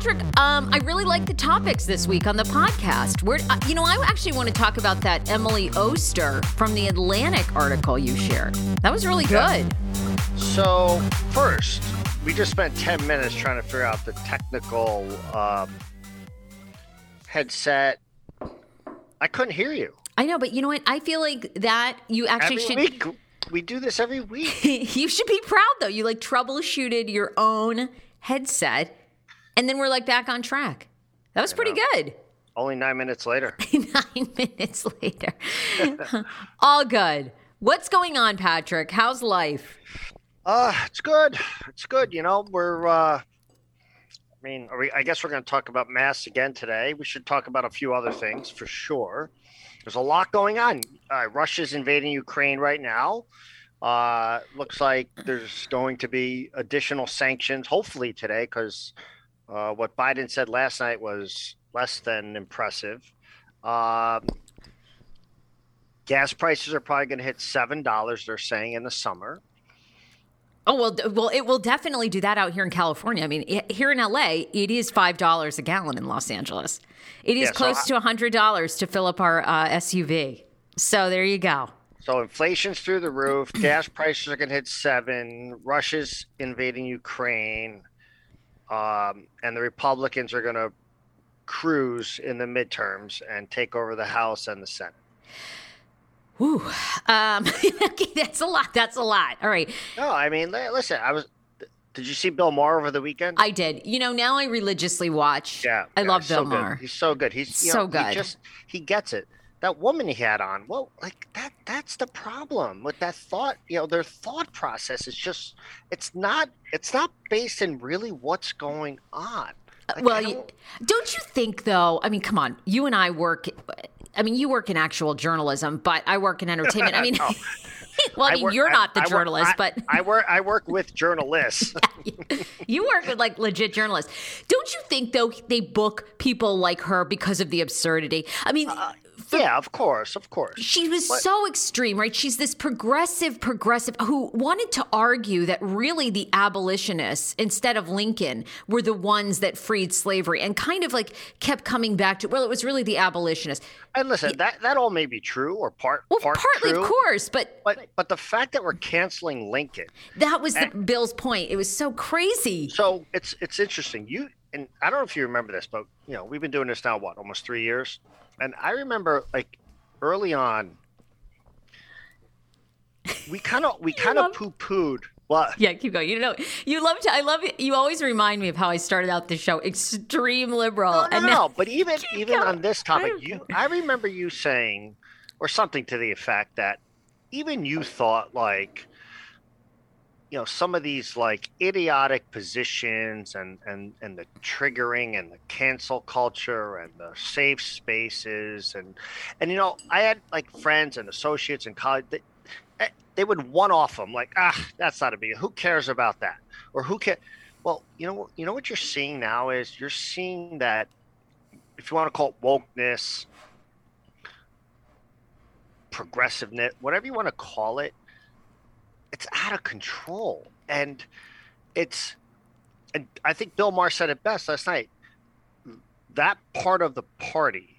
Patrick, um, I really like the topics this week on the podcast. Where, uh, you know, I actually want to talk about that Emily Oster from the Atlantic article you shared. That was really good. So, first, we just spent 10 minutes trying to figure out the technical um, headset. I couldn't hear you. I know, but you know what? I feel like that you actually Every should. week, we do this every week. you should be proud though. You like troubleshooted your own headset, and then we're like back on track. That was pretty good. Only nine minutes later. Nine minutes later, all good. What's going on, Patrick? How's life? Uh, it's good. It's good. You know, we're, uh, I mean, are we, I guess we're going to talk about masks again today. We should talk about a few other things for sure. There's a lot going on. Uh, Russia's invading Ukraine right now. Uh, looks like there's going to be additional sanctions, hopefully today, because uh, what Biden said last night was less than impressive. Um, gas prices are probably going to hit seven dollars. They're saying in the summer. Oh well, well, it will definitely do that out here in California. I mean, i- here in LA, it is five dollars a gallon in Los Angeles. It is Yeah, so close I- to a hundred dollars to fill up our uh, SUV. So there you go. So inflation's through the roof. Gas prices are going to hit seven. Russia's invading Ukraine, um, and the Republicans are going to cruise in the midterms and take over the House and the Senate. Whew. Um, okay, that's a lot. That's a lot. All right. No, I mean, listen. I was. Did you see Bill Maher over the weekend? I did. You know, now I religiously watch. yeah, I yeah, love Bill so good. Maher. He's so good. He's you So know, good. He just he gets it. That woman he had on. Well, like that. That's the problem with that thought. You know, their thought process is just. It's not. It's not based in really what's going on. Uh, like, well, don't- don't you think though? I mean, come on. You and I work. I mean, you work in actual journalism, but I work in entertainment. I mean, well, I mean, work- you're not the I journalist, I- but I work. I work with journalists. you work with like legit journalists. Don't you think though they book people like her because of the absurdity? I mean, uh, yeah, of course, of course. she was so extreme, right? She's this progressive, progressive who wanted to argue that really the abolitionists, instead of Lincoln, were the ones that freed slavery and kind of like kept coming back to, well, it was really the abolitionists. And listen, that that all may be true or part Well, part partly, true. of course, but But but the fact that we're canceling Lincoln, that was the, Eh. Bill's point. It was so crazy. so it's it's interesting. You and I don't know if you remember this, but you know we've been doing this now what almost three years, and I remember like early on, we kind of we kind of poo pooed. What? Yeah, keep going. You know, you love to. I love it. You always remind me of how I started out the show, extreme liberal, No, no, and no. But even even going. on this topic, you I remember you saying, or something to the effect that even you thought like, you know, some of these like idiotic positions and and and the triggering and the cancel culture and the safe spaces and and you know, I had like friends and associates and colleagues that eh, they would one off them like ah that's not a big who cares about that? Or who can well you know you know what you're seeing now is you're seeing that if you want to call it wokeness progressiveness whatever you want to call it it's out of control and it's and i think bill maher said it best last night that part of the party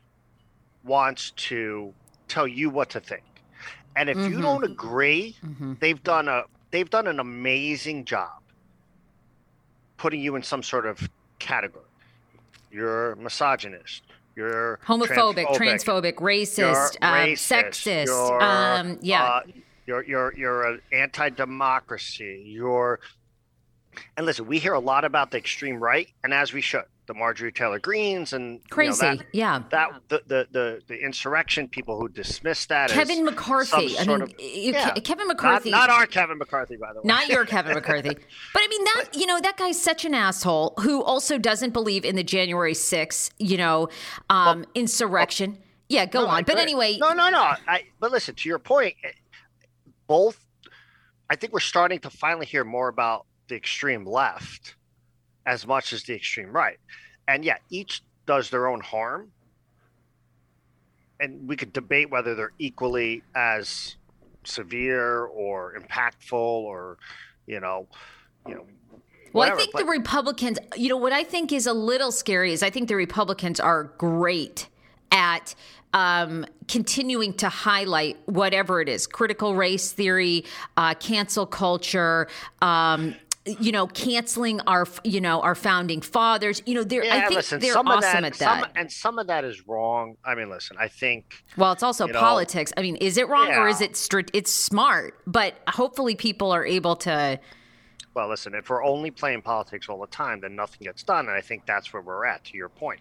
wants to tell you what to think and if you Mhm. don't agree Mhm. they've done a they've done an amazing job putting you in some sort of category. You're misogynist. You're homophobic, transphobic, transphobic, racist, um, racist, sexist. um, yeah, uh, you're you're you're an anti-democracy. You're and listen, we hear a lot about the extreme right, and as we should, the Marjorie Taylor Greens and you know, crazy. that, yeah. that the, the the the insurrection people who dismiss that as Kevin McCarthy. I mean, of- yeah. Kevin not, McCarthy. not our Kevin McCarthy, by the way. Not your Kevin McCarthy. But I mean that you know that guy's such an asshole who also doesn't believe in the January 6th, you know, um insurrection. yeah, go No, on. But anyway, no, no, no. I but listen to your point. Both, I think we're starting to finally hear more about the extreme left as much as the extreme right, and yeah, each does their own harm, and we could debate whether they're equally as severe or impactful or, you know, you know, Well, whatever, I think but- the Republicans, you know, what I think is a little scary is I think the Republicans are great at um, continuing to highlight whatever it is critical race theory, uh, cancel culture. Um, you know, canceling our, you know, our founding fathers. You know, they're. yeah, I think listen, they're some awesome of that, at that. Some, and some of that is wrong. I mean, listen, I think Well, it's also you know, politics. I mean, is it wrong or is it stri- it's smart? But hopefully, people are able to. well, listen, if we're only playing politics all the time, then nothing gets done. And I think that's where we're at, to your point.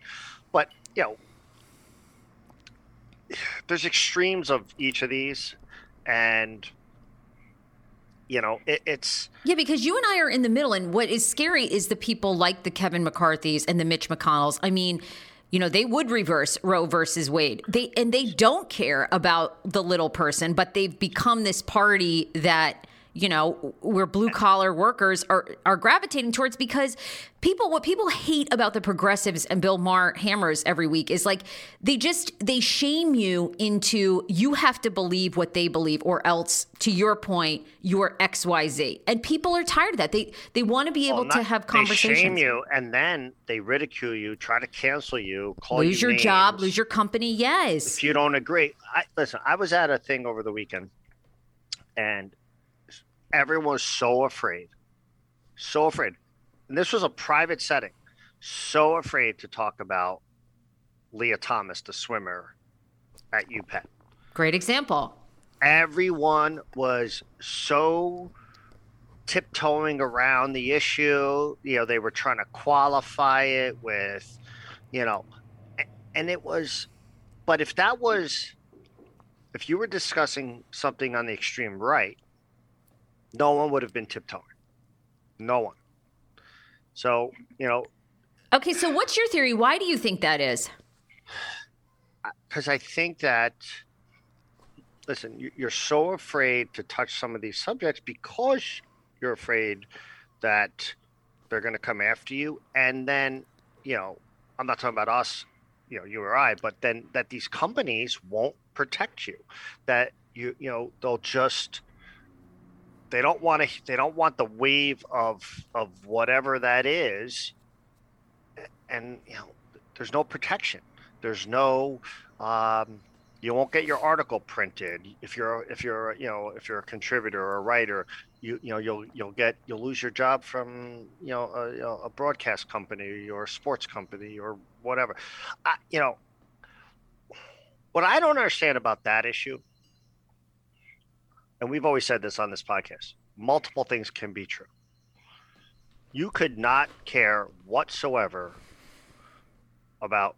But, you know, there's extremes of each of these. And, you know, it, it's, Yeah, because you and I are in the middle, and what is scary is the people like the Kevin McCarthy's and the Mitch McConnells. I mean, you know, they would reverse Roe versus Wade. They and they don't care about the little person, but they've become this party that you know where blue collar workers are are gravitating towards because people what people hate about the progressives and Bill Maher hammers every week is like they just they shame you into you have to believe what they believe or else to your point you're XYZ and people are tired of that. They they want to be able well, to not- have They shame conversations. you, and then they ridicule you, try to cancel you, call lose you your job lose your company yes. If you don't agree. I, listen, I was at a thing over the weekend, and everyone was so afraid, so afraid. And this was a private setting, so afraid to talk about Lia Thomas, the swimmer at UPenn. great example Everyone was so tiptoeing around the issue. You know, they were trying to qualify it with, you know, and it was, but if that was, if you were discussing something on the extreme right, no one would have been tiptoeing. No one. So, you know, okay so what's your theory why do you think that is because I think that listen, you- you're so afraid to touch some of these subjects because you're afraid that they're going to come after you, and then you know, I'm not talking about us, you know, you or I, but then that these companies won't protect you, that you you know they'll just they don't want to they don't want the wave of of whatever that is. And you know there's no protection. There's no um, you won't get your article printed. If you're if you're you know if you're a contributor or a writer you you know you'll you'll get you'll lose your job from you know a, you know, a broadcast company or a sports company or whatever. I, you know what i don't understand about that issue and we've always said this on this podcast multiple things can be true you could not care whatsoever about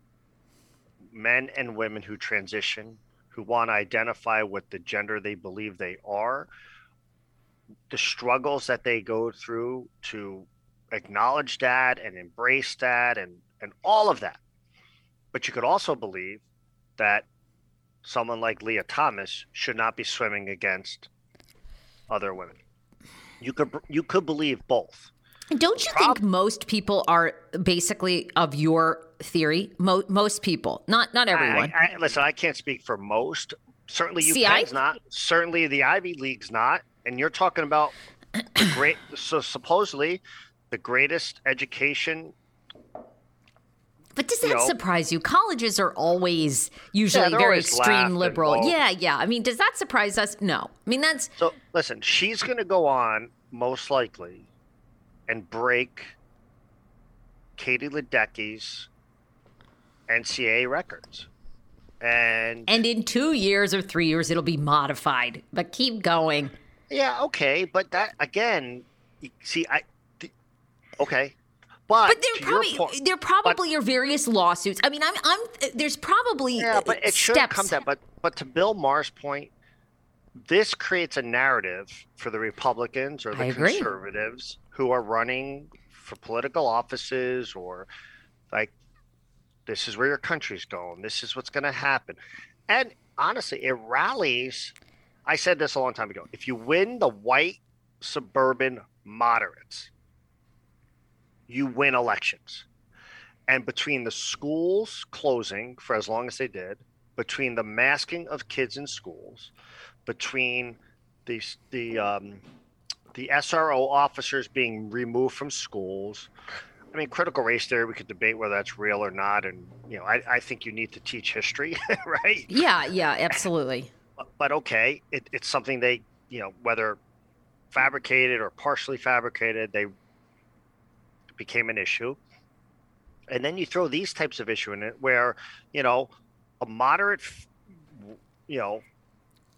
men and women who transition, who want to identify with the gender they believe they are, the struggles that they go through to acknowledge that and embrace that and, and all of that. But you could also believe that someone like Lia Thomas should not be swimming against other women. You could you could believe both. Don't you Prob- think most people are basically of your theory? Mo- most people, not not everyone. I, I, listen, I can't speak for most. Certainly, See, I- not. Certainly, the Ivy League's not. And you're talking about great. So supposedly, the greatest education. But does you that know- surprise you? Colleges are always usually they're very always extreme liberal. Yeah, yeah. I mean, does that surprise us? No. I mean, that's So listen, she's going to go on most likely, and break Katie Ledecky's NCAA records. And and in two years or three years, it'll be modified. But keep going. Yeah, okay, but that again, see, I, okay, but, But to there probably point- there probably are various lawsuits. I mean, I'm I'm there's probably yeah, but it should steps. come that. But but to Bill Maher's point, this creates a narrative for the Republicans or the conservatives who are running for political offices or like this is where your country's going. This is what's going to happen, and honestly, it rallies. I said this a long time ago. If you win the white suburban moderates, you win elections. And between the schools closing for as long as they did, between the masking of kids in schools, between the the um, the SRO officers being removed from schools. I mean, critical race theory, we could debate whether that's real or not. And, you know, I, I think you need to teach history, right? Yeah, yeah, absolutely. But, but okay, it, it's something they, you know, whether fabricated or partially fabricated, they became an issue. And then you throw these types of issue in it where, you know, a moderate, you know,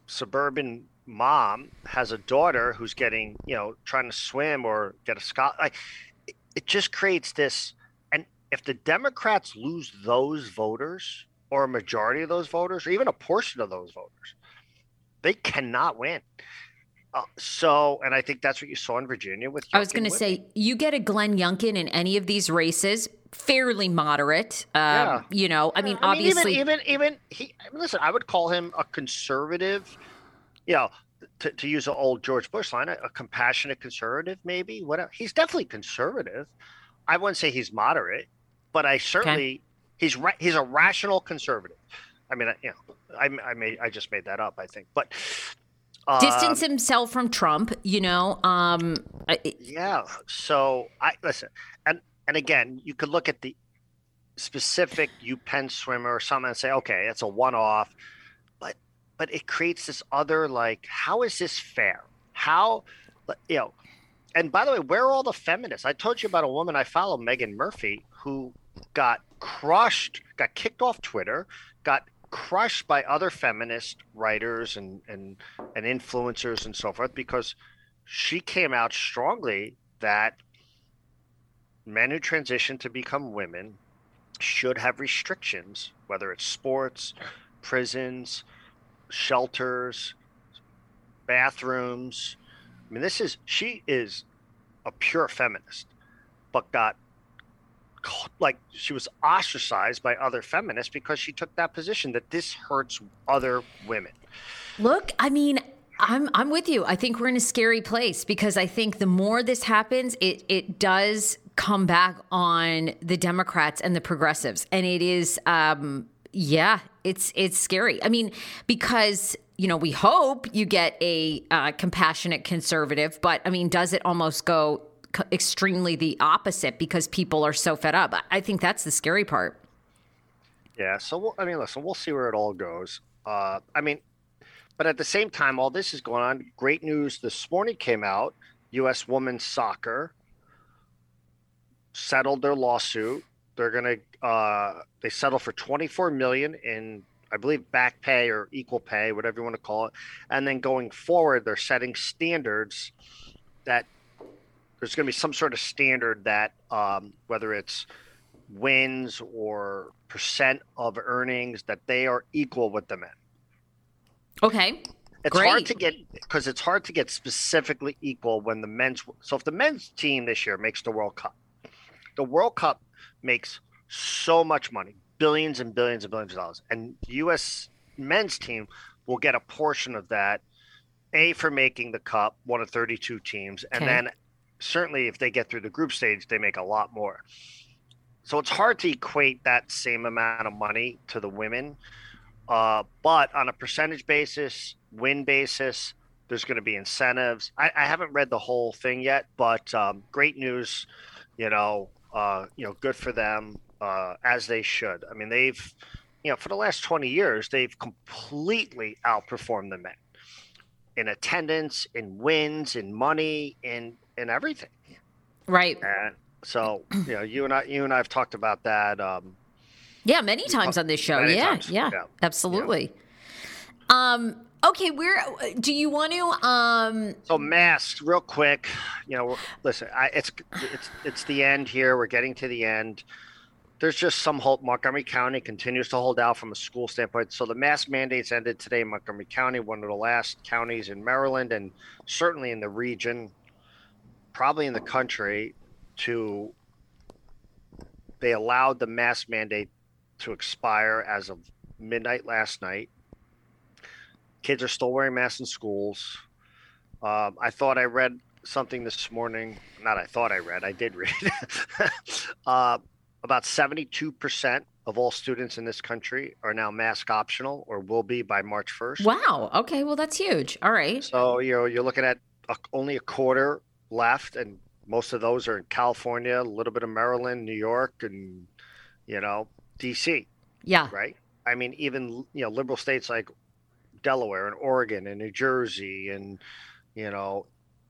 suburban mom has a daughter who's getting, you know, trying to swim or get a scholar. Like, it just creates this. And if the Democrats lose those voters or a majority of those voters or even a portion of those voters, they cannot win. Uh, so, and I think that's what you saw in Virginia with. I was going to say, you get a Glenn Youngkin in any of these races, fairly moderate. Um, yeah. You know, I mean, I obviously, mean, even even even he. Listen, I would call him a conservative. You know, to, to use an old George Bush line, a, a compassionate conservative, maybe. Whatever. He's definitely conservative. I wouldn't say he's moderate, but I certainly okay. he's ra- he's a rational conservative. I mean, you know, I, I made I just made that up, I think, but distance um, himself from Trump. You know, um, yeah. So I listen, and and again, you could look at the specific UPenn swimmer or something and say, okay, it's a one-off, but but it creates this other like, how is this fair? How, you know. And by the way, where are all the feminists? I told you about a woman I follow, Meghan Murphy, who got crushed, got kicked off Twitter, got crushed by other feminist writers and, and, and influencers and so forth because she came out strongly that men who transition to become women should have restrictions, whether it's sports, prisons, shelters, bathrooms. I mean, this is, she is a pure feminist, but got like she was ostracized by other feminists because she took that position that this hurts other women. Look, I mean, I'm I'm with you. I think we're in a scary place because I think the more this happens, it it does come back on the Democrats and the progressives, and it is, um, yeah, it's it's scary. I mean, because you know we hope you get a uh, compassionate conservative, but I mean, does it almost go extremely the opposite because people are so fed up. I think that's the scary part. Yeah. So, we'll, I mean, listen, we'll see where it all goes. Uh, I mean, but at the same time, all this is going on. Great news this morning came out U.S. women's soccer settled their lawsuit. They're going to, uh, they settled for 24 million in I believe back pay or equal pay, whatever you want to call it. And then going forward, they're setting standards that there's going to be some sort of standard that um, whether it's wins or percent of earnings that they are equal with the men. Okay. It's Great. hard to get because it's hard to get specifically equal when the men's. So if the men's team this year makes the World Cup, the World Cup makes so much money, billions and billions and billions of dollars, and the U.S. men's team will get a portion of that. A for making the cup, one of 32 teams, and okay. then certainly if they get through the group stage, they make a lot more. So it's hard to equate that same amount of money to the women. Uh, but on a percentage basis, win basis, there's going to be incentives. I, I, haven't read the whole thing yet, but um, great news. You know, uh, you know, good for them uh, as they should. I mean, they've, you know, for the last 20 years, they've completely outperformed the men in attendance, in wins, in money, in in everything. Right. And so, you know, you and I, you and I have talked about that. Um, yeah, many times on this show. Yeah, yeah, yeah, absolutely. Yeah. Um, okay, where do you want to? Um, so masks, real quick. You know, listen, I, it's it's it's the end here. We're getting to the end. There's just some hope. Montgomery County continues to hold out from a school standpoint. So the mask mandates ended today in Montgomery County, one of the last counties in Maryland, and certainly in the region probably in the country to they allowed the mask mandate to expire as of midnight last night. Kids are still wearing masks in schools. Um, I thought I read something this morning. Not I thought I read. I did read. uh, about seventy-two percent of all students in this country are now mask optional or will be by March first. Wow. Okay. Well, that's huge. All right. So you know you're looking at a, only a quarter left, and most of those are in California, a little bit of Maryland, New York, and you know D.C. Yeah. Right. I mean, even you know liberal states like Delaware and Oregon and New Jersey and you know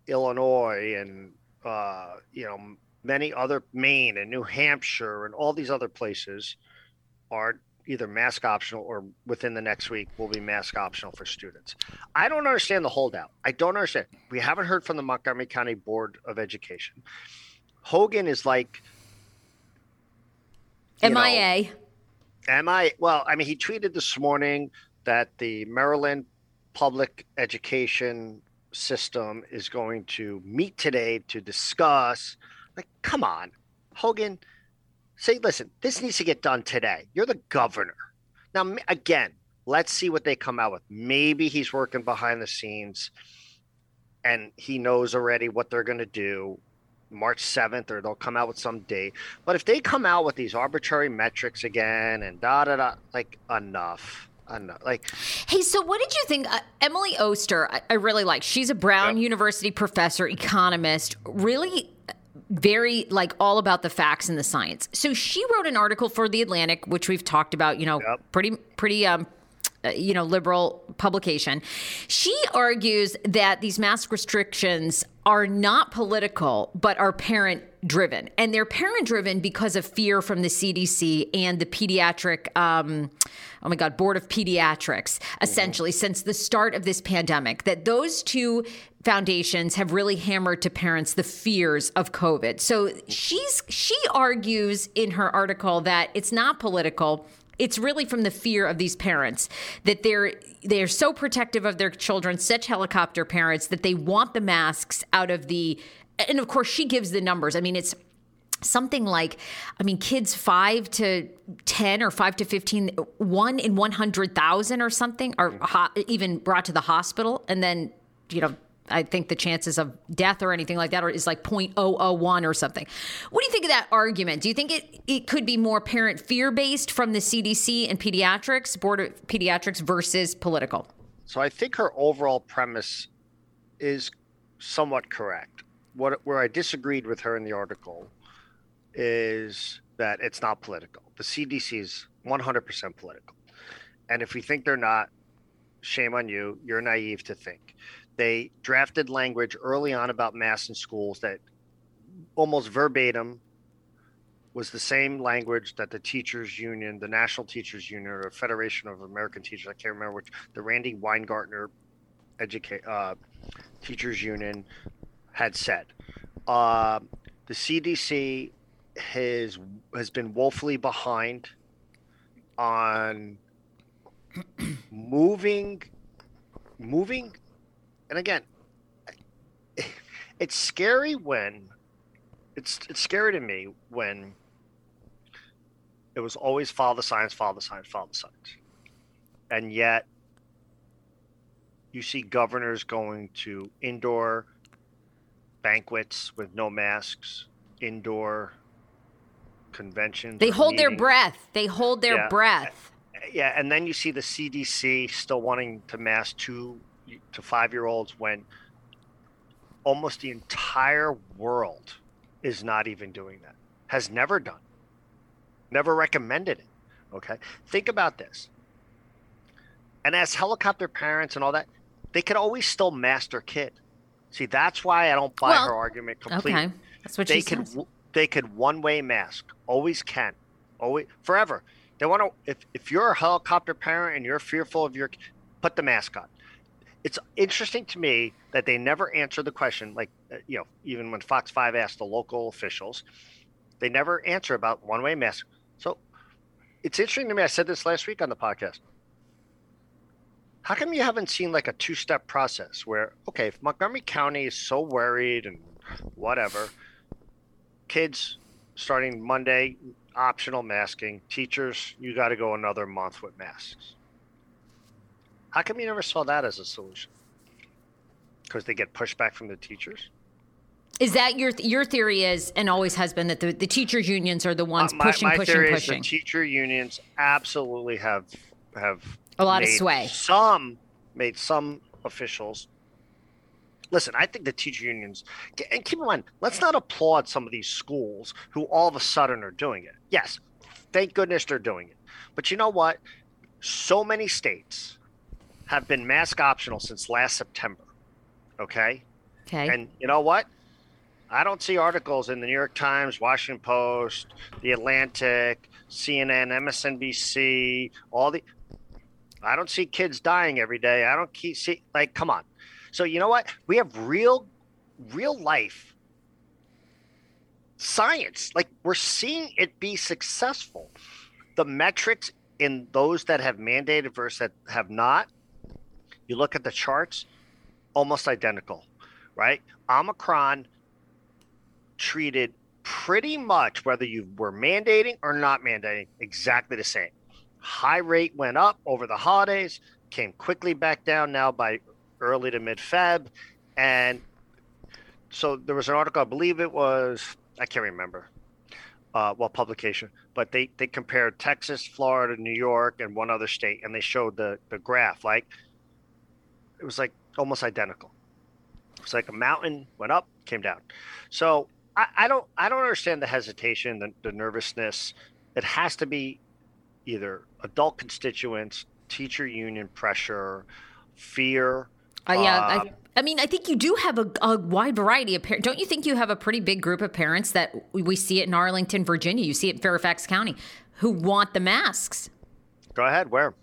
Illinois and uh, you know many other Maine and New Hampshire and all these other places are either mask optional or within the next week will be mask optional for students. I don't understand the holdout. I don't understand. We haven't heard from the Montgomery County Board of Education. Hogan is like MIA. Am I? Well, I mean, he tweeted this morning that the Maryland public education system is going to meet today to discuss. Like, come on, Hogan, say, listen, this needs to get done today. You're the governor. Now, again, let's see what they come out with. Maybe he's working behind the scenes and he knows already what they're going to do. March 7th, or they'll come out with some date. But if they come out with these arbitrary metrics again and da da da, like enough. Enough. Like, hey, so what did you think? Uh, Emily Oster, I, I, really like. She's a Brown. University professor, economist, really very like all about the facts and the science. So she wrote an article for the Atlantic, which we've talked about, you know, yep. pretty pretty um uh, you know, liberal publication. She argues that these mask restrictions are not political, but are parent driven. And they're parent driven because of fear from the CDC and the pediatric, um, oh my God, Board of Pediatrics, essentially, mm-hmm. since the start of this pandemic. That those two foundations have really hammered to parents the fears of COVID. So she's she argues in her article that it's not political it's really from the fear of these parents that they're they're so protective of their children such helicopter parents that they want the masks out of the and of course she gives the numbers i mean it's something like i mean kids 5 to 10 or 5 to 15 1 in 100,000 or something are mm. ho- even brought to the hospital and then you know I think the chances of death or anything like that is like 0.001 or something. What do you think of that argument? Do you think it, it could be more parent fear based from the CDC and pediatrics, Board of Pediatrics versus political? So I think her overall premise is somewhat correct. What where I disagreed with her in the article is that it's not political. The CDC is 100% political. And if we think they're not, shame on you. You're naive to think they drafted language early on about masks in schools that almost verbatim was the same language that the teachers union, the National Teachers Union, or Federation of American Teachers, I can't remember which, the Randi Weingarten educate uh, teachers union had said. Uh, the CDC has has been woefully behind on moving moving and again, it's scary when it's it's scary to me when it was always follow the science, follow the science, follow the science, and yet you see governors going to indoor banquets with no masks, indoor conventions. They hold meetings. their breath. They hold their yeah. breath. Yeah, and then you see the CDC still wanting to mask two to five year olds when almost the entire world is not even doing that, has never done, never recommended it. Okay. Think about this. And as helicopter parents and all that, they could always still master kid. See, that's why I don't buy well, her argument completely. Okay. That's what they she could says. they could one way mask. Always can. Always forever. They want to if if you're a helicopter parent and you're fearful of your put the mask on it's interesting to me that they never answer the question like uh, you know even when fox 5 asked the local officials they never answer about one-way mask so it's interesting to me i said this last week on the podcast how come you haven't seen like a two-step process where okay if montgomery county is so worried and whatever kids starting monday optional masking teachers you got to go another month with masks how come you never saw that as a solution? Because they get pushback from the teachers. Is that your your theory is and always has been that the, the teachers unions are the ones uh, my, pushing, my pushing, theory pushing? Is the teacher unions absolutely have have a lot of sway. Some made some officials listen, I think the teacher unions, and keep in mind, let's not applaud some of these schools who all of a sudden are doing it. Yes, thank goodness they're doing it. But you know what? So many states have been mask optional since last September. Okay. Okay. And you know what? I don't see articles in the New York Times, Washington Post, The Atlantic, CNN, MSNBC, all the. I don't see kids dying every day. I don't keep see like, come on. So you know what? We have real, real life science. Like we're seeing it be successful. The metrics in those that have mandated versus that have not. You look at the charts, almost identical, right? Omicron treated pretty much whether you were mandating or not mandating exactly the same. High rate went up over the holidays, came quickly back down now by early to mid Feb. And so there was an article, I believe it was, I can't remember uh, what publication, but they, they compared Texas, Florida, New York, and one other state, and they showed the, the graph. Like it was like almost identical. It was like a mountain went up, came down. So I, I don't I don't understand the hesitation, the, the nervousness. It has to be either adult constituents, teacher union pressure, fear. Uh, yeah, uh, I, I, mean, I think you do have a, a, wide variety of parents. Don't you think you have a pretty big group of parents that we see it in Arlington, Virginia? You see it in Fairfax County, who want the masks. Go ahead, wear them.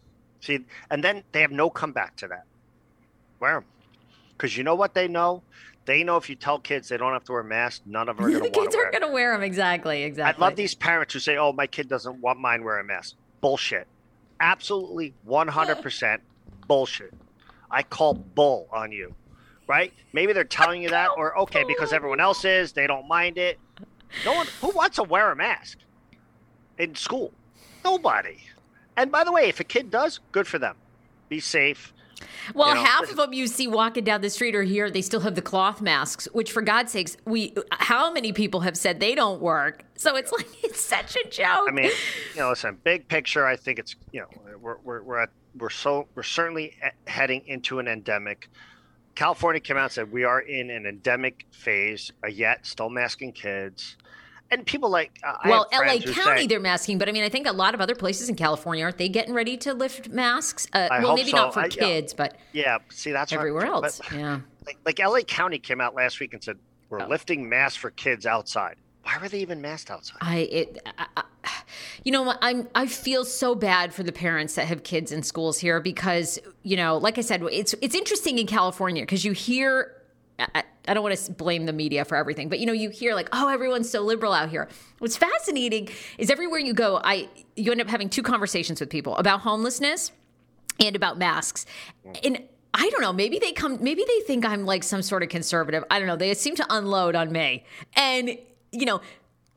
See, and then they have no comeback to that. Wear them, because you know what they know they know if you tell kids they don't have to wear masks, none of them are going to wear them. The kids aren't going to wear them. Exactly. Exactly. I love these parents who say, "Oh, my kid doesn't want mine wearing a mask." Bullshit. Absolutely, one hundred percent bullshit. I call bull on you. Right? Maybe they're telling you that, or okay, because everyone else is, they don't mind it. No one who wants to wear a mask in school. Nobody. And by the way, if a kid does, good for them. Be safe well, you know, half of them you see walking down the street or here, they still have the cloth masks, which for God's sakes, we how many people have said they don't work? So it's like it's such a joke. I mean, you know, listen, big picture, I think it's you know we're we're we're at we're so we're certainly heading into an endemic. California came out and said we are in an endemic phase, uh, yet still masking kids and people like uh, well la county say, they're masking but i mean i think a lot of other places in california aren't they getting ready to lift masks? Uh, well maybe so. not for I, kids but yeah see that's everywhere else but, yeah. like, like, la county came out last week and said we're oh. lifting masks for kids outside. Why were they even masked outside? I it I, you know i'm i feel so bad for the parents that have kids in schools here because you know like i said it's it's interesting in california because you hear I, don't want to blame the media for everything, but you know, you hear like, oh, everyone's so liberal out here. What's fascinating is everywhere you go, I you end up having two conversations with people about homelessness and about masks. And I don't know, maybe they come maybe they think I'm like some sort of conservative. I don't know. They seem to unload on me. And you know,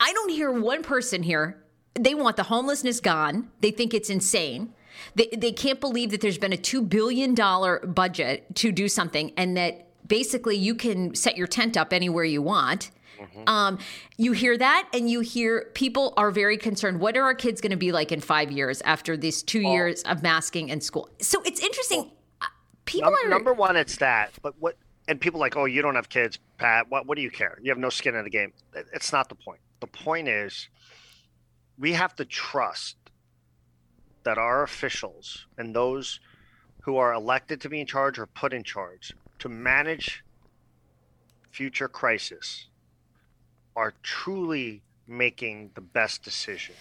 I don't hear one person here. They want the homelessness gone. They think it's insane. They, they can't believe that there's been a $2 billion budget to do something and that basically you can set your tent up anywhere you want. Mm-hmm. Um, you hear that, and you hear people are very concerned. What are our kids going to be like in five years after these two years of masking in school? So it's interesting. Well, uh, people num- are number one. It's that, but what? And people like, oh, you don't have kids, Pat. What? What do you care? You have no skin in the game. It's not the point. The point is, we have to trust that our officials and those who are elected to be in charge or put in charge to manage future crisis are truly making the best decision,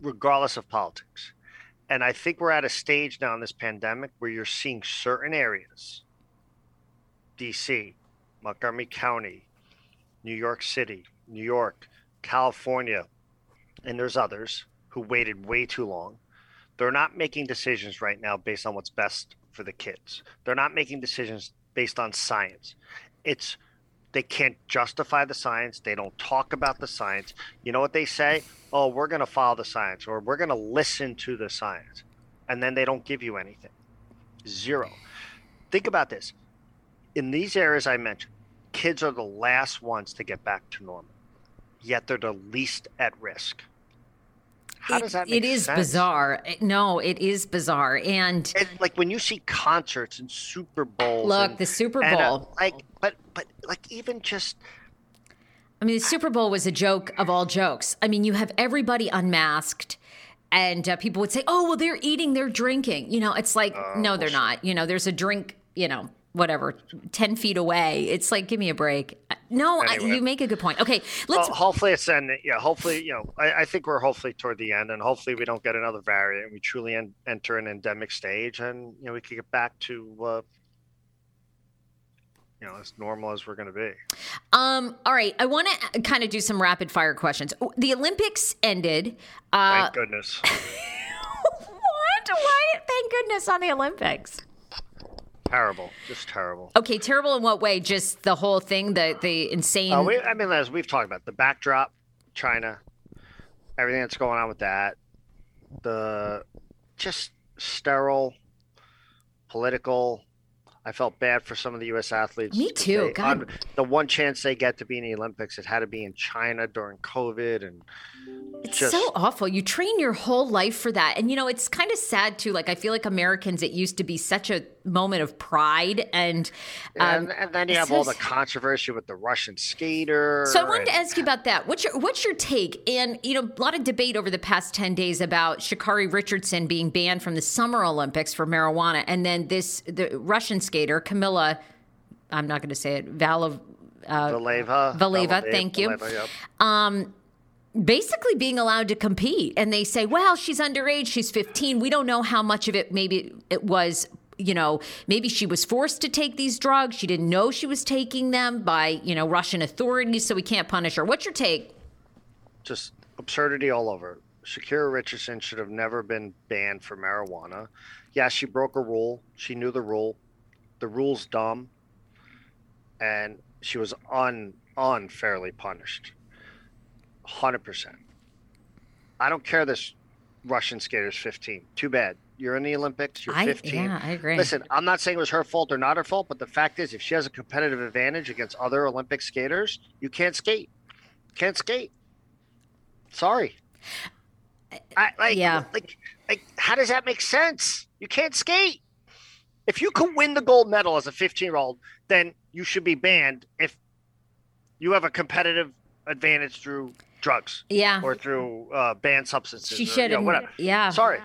regardless of politics. And I think we're at a stage now in this pandemic where you're seeing certain areas, DC, Montgomery County, New York City, New York, California, and there's others who waited way too long. They're not making decisions right now based on what's best for the kids. They're not making decisions based on science. It's they can't justify the science. They don't talk about the science. You know what they say? Oh, we're going to follow the science or we're going to listen to the science. And then they don't give you anything. Zero. Think about this. In these areas I mentioned, kids are the last ones to get back to normal, yet they're the least at risk. How does that It is sense? bizarre. No, it is bizarre. And And like when you see concerts and Super Bowls. look, and, the Super and, uh, Bowl. like, but but like even just I mean, the Super Bowl was a joke of all jokes. I mean, you have everybody unmasked, and uh, people would say, "Oh, well, they're eating, they're drinking." You know, it's like, Uh, no, they're not. You know, there's a drink. You know, whatever, ten feet away. It's like, give me a break. No, I, you make a good point. Okay, let's. well, hopefully it's in. Yeah, hopefully you know. I, I think we're hopefully toward the end, and hopefully we don't get another variant. We truly en- enter an endemic stage, and you know we can get back to. Uh, you know, as normal as we're going to be. Um, all right, I want to kind of do some rapid fire questions. The Olympics ended. Uh, Thank goodness. what? Why? Thank goodness on the Olympics. Terrible, just terrible. Okay, terrible in what way? Just the whole thing, the the insane. Uh, we, I mean, as we've talked about, the backdrop, China, everything that's going on with that, the just sterile, political. I felt bad for some of the U.S. athletes. Me too, they- God. on- the one chance they get to be in the Olympics, it had to be in China during COVID, and It's just so awful. You train your whole life for that. And you know, it's kind of sad too. Like I feel like Americans it used to be such a moment of pride and um, and, and then you have so all the controversy with the Russian skater. so I wanted to ask you about that. What's your what's your take? And you know, a lot of debate over the past 10 days about Sha'Carri Richardson being banned from the Summer Olympics for marijuana and then this the Russian skater Kamila I'm not going to say it. Valov uh, Valieva. Valieva, thank you. Valieva, yep. basically being allowed to compete and they say well she's underage she's 15 we don't know how much of it maybe it was you know maybe she was forced to take these drugs she didn't know she was taking them by you know russian authorities so we can't punish her what's your take just absurdity all over. Sha'Carri Richardson should have never been banned for marijuana. Yeah, she broke a rule. She knew the rule. The rule's dumb, and she was un unfairly punished. Hundred percent. I don't care. This Russian skater's fifteen. Too bad. You're in the Olympics. You're I, 15. yeah i agree Listen, I'm not saying it was her fault or not her fault, but the fact is, if she has a competitive advantage against other Olympic skaters, you can't skate. Can't skate. Sorry. I like Yeah. like like how does that make sense? You can't skate. If you can win the gold medal as a 15 year old, then you should be banned if you have a competitive advantage through drugs yeah or through uh, banned substances. she should you know, whatever. yeah Sorry.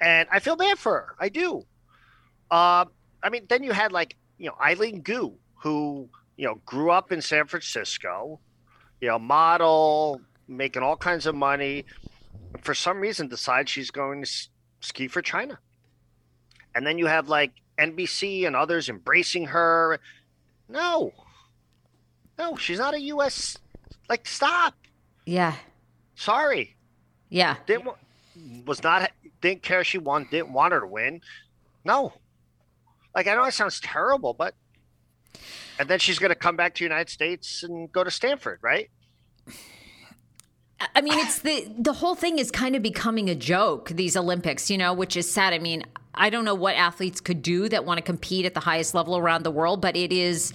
And I feel bad for her. I do. Uh, I mean, then you had like, you know, Eileen Gu, who, you know, grew up in San Francisco, you know, model, making all kinds of money. For some reason, decides she's going to ski for China. And then you have like NBC and others embracing her. No. No, she's not a U.S. Like, stop. yeah Sorry yeah didn't was not didn't care she won didn't want her to win no like i know it sounds terrible but and then she's going to come back to the united states and go to stanford right I mean, it's the the whole thing is kind of becoming a joke. These Olympics, you know, which is sad. I mean, I don't know what athletes could do that want to compete at the highest level around the world, but it is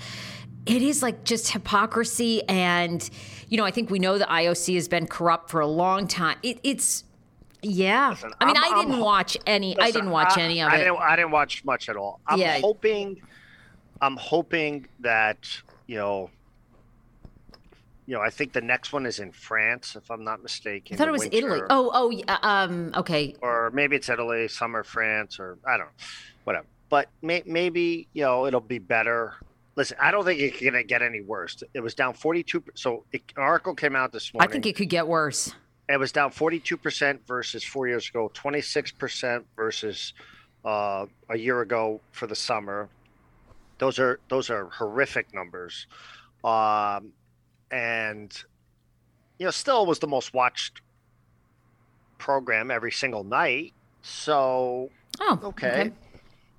it is like just hypocrisy and you know i think we know the ioc has been corrupt for a long time. It, it's yeah. I mean I'm- i didn't I'm- watch any i didn't watch I- any of I it. didn't, I didn't watch much at all. I'm Yeah. hoping i'm hoping that you know you know i think the next one is in france if i'm not mistaken i thought it was italy oh oh yeah, um okay or maybe it's Italy, summer France, or I don't know, whatever. But may, maybe you know it'll be better. Listen, I don't think it's gonna get any worse. It was down forty two. So it, an article came out this morning. i think it could get worse it was down forty two percent versus four years ago, twenty six percent versus uh, a year ago for the summer. Those are those are horrific numbers, um, and you know still was the most watched program every single night. So oh okay.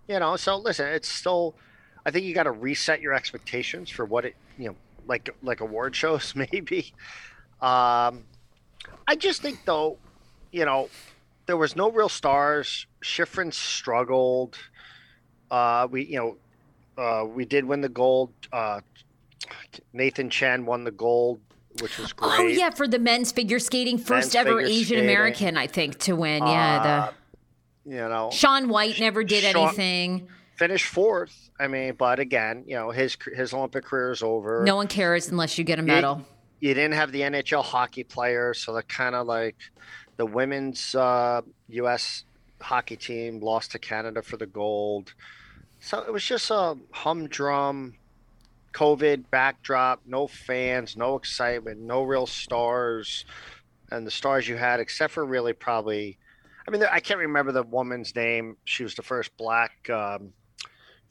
You know, so listen, it's still I think you got to reset your expectations for what it, you know, like like award shows maybe. Um I just think though, you know, there was no real stars. Shiffrin struggled. Uh we, you know, uh we did win the gold. Uh Nathan Chen won the gold which was great. Oh yeah, for the men's figure skating, first Men's ever Asian American, I think, to win. Yeah, Uh, the you know, Shaun White never did Sean- anything. finished fourth. I mean, but again, you know, his his Olympic career is over. No one cares unless you get a medal. you didn't have the NHL hockey players, so that kind of like the women's uh, U.S. hockey team lost to Canada for the gold. So it was just a humdrum COVID backdrop, no fans, no excitement, no real stars, and the stars you had, except for really probably, I mean, I can't remember the woman's name. She was the first black. Um,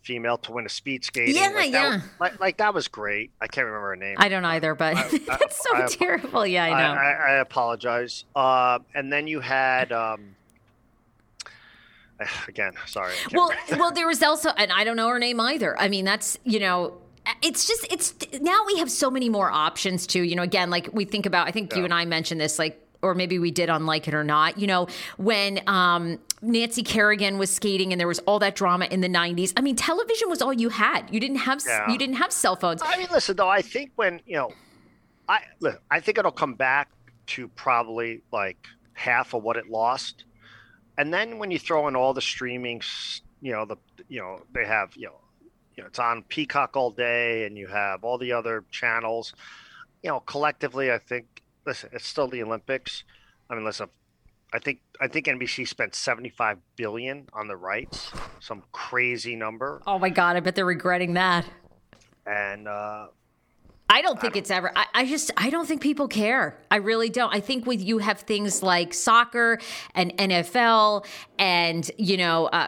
Female to win a speed skating. Yeah, like yeah. That, like, like that was great. I can't remember her name. I don't either, but I- I- that's so I- terrible. Yeah, I know. I, I apologize. Uh, and then you had um, again. Sorry. Well, remember. well, there was also, and I don't know her name either. I mean, that's you know. It's just it's now we have so many more options too. You know, again, like we think about. I think you and I mentioned this, like, or maybe we did on Like It or Not. You know, when um, Nancy Kerrigan was skating and there was all that drama in the '90s. I mean, television was all you had. You didn't have Yeah. you didn't have cell phones. I mean, listen though. I think when you know, I look, I think it'll come back to probably like half of what it lost, and then when you throw in all the streaming, you know, the you know they have you know, you know it's on Peacock all day, and you have all the other channels. You know, collectively, I think. Listen, it's still the Olympics. I mean, listen. I think I think NBC spent 75 billion on the rights, some crazy number, Oh my god, I bet they're regretting that. and uh, I don't think it's ever. I, I just I don't think people care. I really don't. I think with you have things like soccer and NFL and you know uh,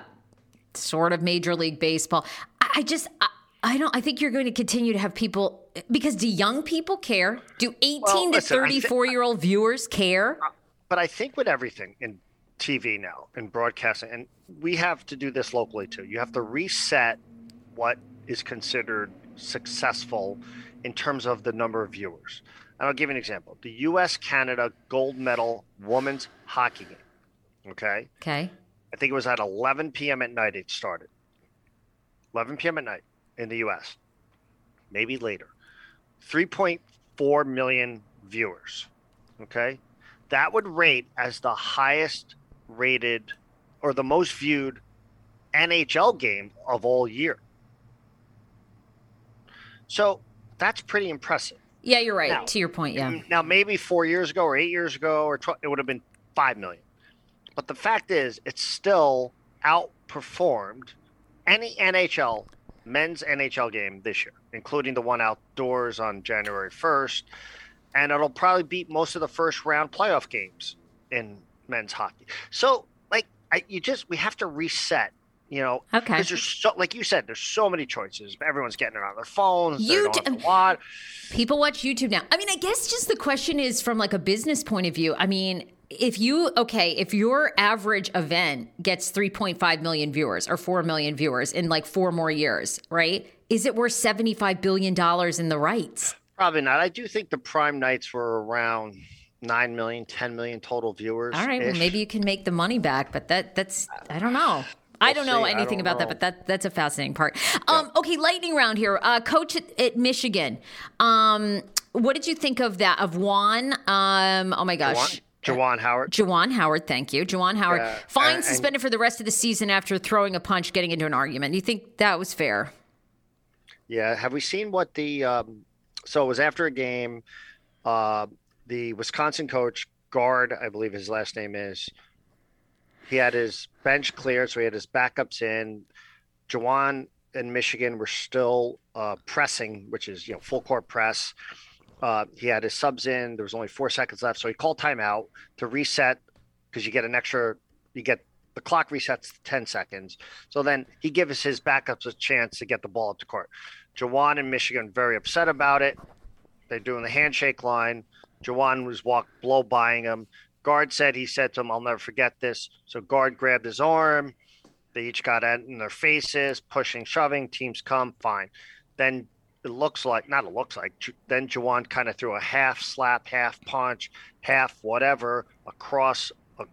sort of Major League Baseball. I, I just I, I don't. I think you're going to continue to have people because do young people care? Do 18 Well, to listen, I thi- 34 year old viewers care? Uh, but I think with everything in TV now and broadcasting, and we have to do this locally too. You have to reset what is considered successful in terms of the number of viewers. And I'll give you an example: the U.S. Canada gold medal women's hockey game. Okay, Okay. I think it was at 11 p.m. at night. It started 11 p.m. at night in the U.S. Maybe later. 3.4 million viewers. Okay, that would rate as the highest rated or the most viewed NHL game of all year. So that's pretty impressive. Yeah, you're right. Now- to your point, yeah. Now, maybe four years ago or eight years ago, or 12, it would have been five million. But the fact is, it's still outperformed any NHL men's NHL game this year, including the one outdoors on January 1st, and it'll probably beat most of the first round playoff games in men's hockey. So, like, I, you just we have to reset. You know, Okay. because there's so, like you said, there's so many choices. Everyone's getting it on their phones. You they don't have d- to watch. People watch YouTube now. I mean, I guess just the question is from like a business point of view. I mean, if you okay, if your average event gets 3.5 million viewers or 4 million viewers in like 4 more years, right? Is it worth 75 billion dollars in the rights? Probably not. I do think the prime nights were around 9 million, 10 million total viewers. All right, well maybe you can make the money back, but that that's I don't know. I don't know see. I anything don't about that, but that that's a fascinating part. Um, okay, lightning round here. Uh, coach at, at Michigan. Um, what did you think of that of Juan? Um, oh my gosh. Juwan, Juwan Howard. Juwan Howard, thank you. Juwan Howard, Yeah, fine, and- and- suspended for the rest of the season after throwing a punch, getting into an argument. Do you think that was fair? Yeah. Have we seen what the. Um, so it was after a game. Uh, the Wisconsin coach, Gard, I believe his last name is, he had his bench cleared, so he had his backups in. Juwan and Michigan were still uh, pressing, which is, you know, full court press. Uh, he had his subs in. There was only four seconds left, so he called timeout to reset because you get an extra. You get the clock resets to ten seconds. So then he gives his backups a chance to get the ball up to court. Juwan and Michigan very upset about it. They're doing the handshake line. Juwan was walk blow buying him. Gard said he said to him, "I'll never forget this." So Gard grabbed his arm. They each got in their faces, pushing, shoving. Teams come, fine. Then it looks like not it looks like then Juwan kind of threw a half slap, half punch, half whatever across a,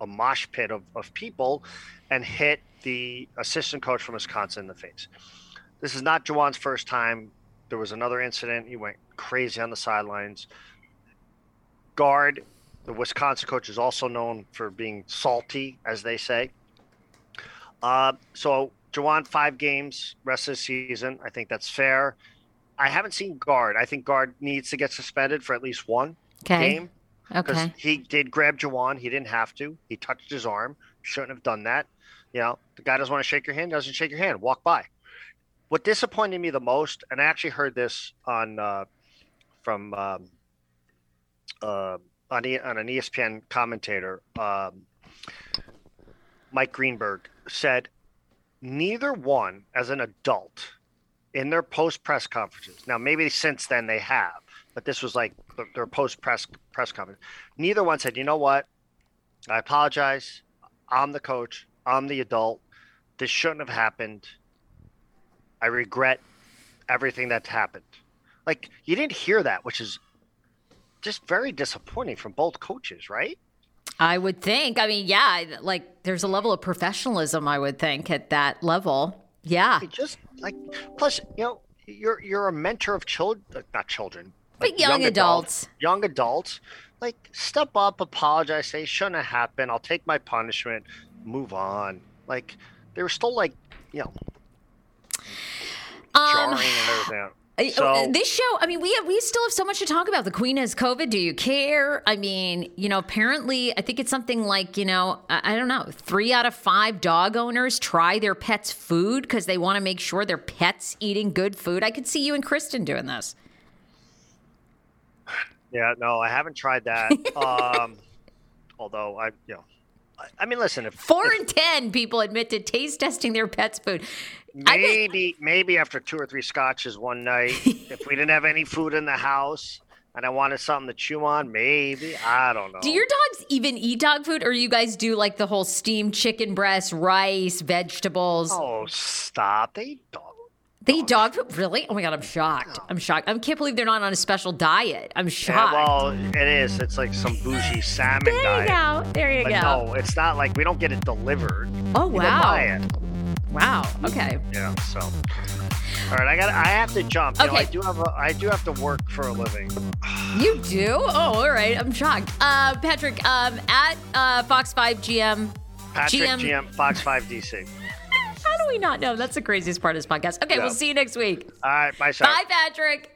a mosh pit of, of people and hit the assistant coach from Wisconsin in the face. This is not Juwan's first time there was another incident. He went crazy on the sidelines. Gard, the Wisconsin coach, is also known for being salty, as they say. Uh, so Juwan, five games, rest of the season. I think that's fair. I haven't seen Gard. I think Gard needs to get suspended for at least one Okay. game because Okay. he did grab Juwan. He didn't have to. He touched his arm. Shouldn't have done that. You know, the guy doesn't want to shake your hand. Doesn't shake your hand. Walk by. What disappointed me the most, and I actually heard this on uh, from um, uh, on, e- on an ESPN commentator, um, Mike Greenberg said, neither one as an adult in their post press conferences. Now, maybe since then they have, but this was like their post press press conference. Neither one said, "You know what? I apologize. I'm the coach. I'm the adult. This shouldn't have happened. I regret everything that's happened." Like you didn't hear that, which is just very disappointing from both coaches, right? I would think. I mean, yeah, like there's a level of professionalism, I would think, at that level. Yeah. It just like plus, you know, you're you're a mentor of children, not children, But young adults. young adults. Like step up, apologize, say shouldn't have happened. I'll take my punishment, move on. Like they were still like, you know, jarring Um, and everything. I- So- this show, I mean, we have, we still have so much to talk about. The Queen has COVID. Do you care? I mean, you know, apparently, I think it's something like, you know, I, I don't know, three out of five dog owners try their pets' food because they want to make sure their pets eating good food. I could see you and Kristen doing this. Yeah, no, I haven't tried that. um, although I, you know, I, I mean, listen, if Four in ten people admit to taste testing their pets' food. I think- maybe maybe after two or three scotches one night, if we didn't have any food in the house and I wanted something to chew on, maybe I don't know. Do your dogs even eat dog food, or you guys do like the whole steamed chicken breast, rice, vegetables? Oh, stop! They eat dog. They eat dog food? Really? Oh my god, I'm shocked. I'm shocked. I can't believe they're not on a special diet. I'm Yeah, shocked. well, it is. It's like some bougie salmon there you diet. go. There you But go. no, it's not like we don't get it delivered. Oh We wow. it. Wow. Okay. Yeah. So, all right, I got. I have to jump. You know, I do have. A, I do have to work for a living. You do? Oh, all right. I'm shocked. Uh, Patrick, um, at uh, Fox Five GM. Patrick GM. GM, Fox Five DC. How do we not know? That's the craziest part of this podcast. Okay, Yeah. we'll see you next week. All right, bye, Sarah. Bye, Patrick.